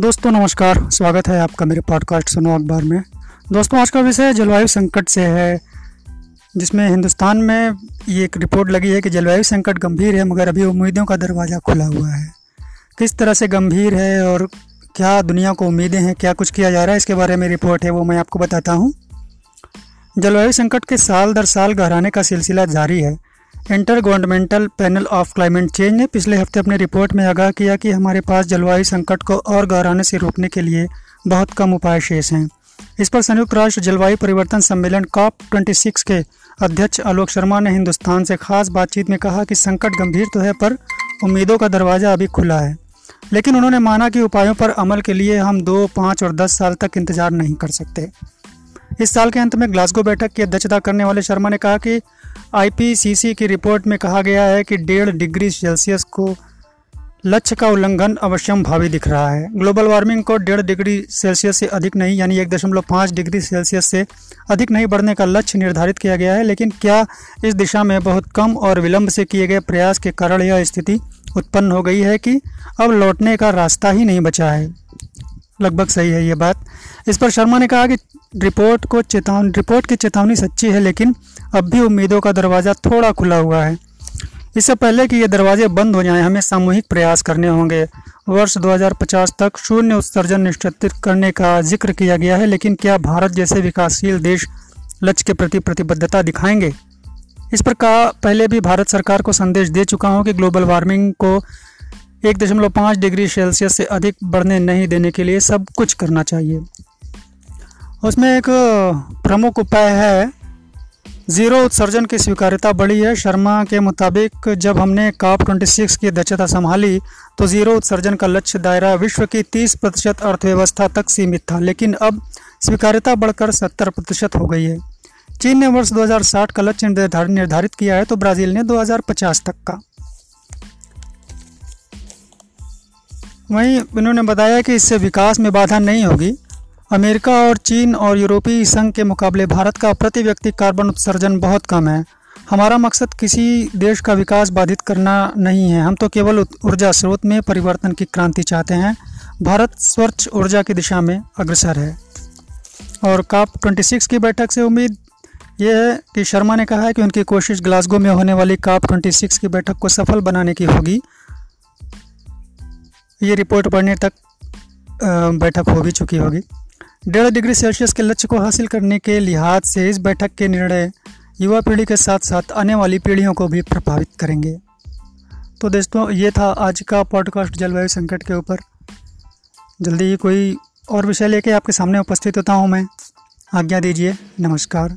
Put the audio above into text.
दोस्तों, नमस्कार। स्वागत है आपका मेरे पॉडकास्ट सुनो अखबार में। दोस्तों, आज का विषय जलवायु संकट से है, जिसमें हिंदुस्तान में ये एक रिपोर्ट लगी है कि जलवायु संकट गंभीर है, मगर अभी उम्मीदों का दरवाज़ा खुला हुआ है। किस तरह से गंभीर है और क्या दुनिया को उम्मीदें हैं, क्या कुछ किया जा रहा है, इसके बारे में रिपोर्ट है, वो मैं आपको बताता हूँ। जलवायु संकट के साल दर साल गहराने का सिलसिला जारी है। Intergovernmental panel of climate change ने पिछले हफ़्ते अपनी रिपोर्ट में आगाह किया कि हमारे पास जलवायु संकट को और गहराने से रोकने के लिए बहुत कम उपाय शेष हैं। इस पर संयुक्त राष्ट्र जलवायु परिवर्तन सम्मेलन कॉप 26 के अध्यक्ष आलोक शर्मा ने हिंदुस्तान से खास बातचीत में कहा कि संकट गंभीर तो है, पर उम्मीदों का दरवाज़ा अभी खुला है। लेकिन उन्होंने माना कि उपायों पर अमल के लिए हम दो, पाँच और दस साल तक इंतज़ार नहीं कर सकते। इस साल के अंत में ग्लासगो बैठक की अध्यक्षता करने वाले शर्मा ने कहा कि आईपीसीसी की रिपोर्ट में कहा गया है कि डेढ़ डिग्री सेल्सियस को लक्ष्य का उल्लंघन अवश्यम भावी दिख रहा है। ग्लोबल वार्मिंग को डेढ़ डिग्री सेल्सियस से अधिक नहीं, यानी एक दशमलव पाँच डिग्री सेल्सियस से अधिक नहीं बढ़ने का लक्ष्य निर्धारित किया गया है, लेकिन क्या इस दिशा में बहुत कम और विलंब से किए गए प्रयास के कारण यह स्थिति उत्पन्न हो गई है कि अब लौटने का रास्ता ही नहीं बचा है? लगभग सही है ये बात। इस पर शर्मा ने कहा कि रिपोर्ट को चेतावनी, रिपोर्ट की चेतावनी सच्ची है, लेकिन अब भी उम्मीदों का दरवाज़ा थोड़ा खुला हुआ है। इससे पहले कि ये दरवाजे बंद हो जाएँ, हमें सामूहिक प्रयास करने होंगे। वर्ष 2050 तक शून्य उत्सर्जन निश्चित करने का ज़िक्र किया गया है, लेकिन क्या भारत जैसे विकासशील देश लक्ष्य के प्रति प्रतिबद्धता दिखाएँगे? इस पर कहा, पहले भी भारत सरकार को संदेश दे चुका हूँ कि ग्लोबल वार्मिंग को एक दशमलव पाँच डिग्री सेल्सियस से अधिक बढ़ने नहीं देने के लिए सब कुछ करना चाहिए। उसमें एक प्रमुख उपाय है। ज़ीरो उत्सर्जन की स्वीकार्यता बढ़ी है। शर्मा के मुताबिक, जब हमने काप 26 की अध्यक्षता संभाली तो ज़ीरो उत्सर्जन का लक्ष्य दायरा विश्व की 30 प्रतिशत अर्थव्यवस्था तक सीमित था, लेकिन अब स्वीकार्यता बढ़कर 70 प्रतिशत हो गई है। चीन ने वर्ष 2060 का लक्ष्य निर्धारित किया है तो ब्राज़ील ने 2050 तक का। वहीं उन्होंने बताया कि इससे विकास में बाधा नहीं होगी। अमेरिका और चीन और यूरोपीय संघ के मुकाबले भारत का प्रति व्यक्ति कार्बन उत्सर्जन बहुत कम है। हमारा मकसद किसी देश का विकास बाधित करना नहीं है। हम तो केवल ऊर्जा स्रोत में परिवर्तन की क्रांति चाहते हैं। भारत स्वच्छ ऊर्जा की दिशा में अग्रसर है। और काप 26 की बैठक से उम्मीद ये है कि शर्मा ने कहा है कि उनकी कोशिश ग्लासगो में होने वाली काप 26 की बैठक को सफल बनाने की होगी। ये रिपोर्ट पढ़ने तक बैठक हो भी चुकी होगी। डेढ़ डिग्री सेल्सियस के लक्ष्य को हासिल करने के लिहाज से इस बैठक के निर्णय युवा पीढ़ी के साथ साथ आने वाली पीढ़ियों को भी प्रभावित करेंगे। तो दोस्तों, ये था आज का पॉडकास्ट जलवायु संकट के ऊपर। जल्दी ही कोई और विषय लेके आपके सामने उपस्थित होता हूँ मैं। आज्ञा दीजिए। नमस्कार।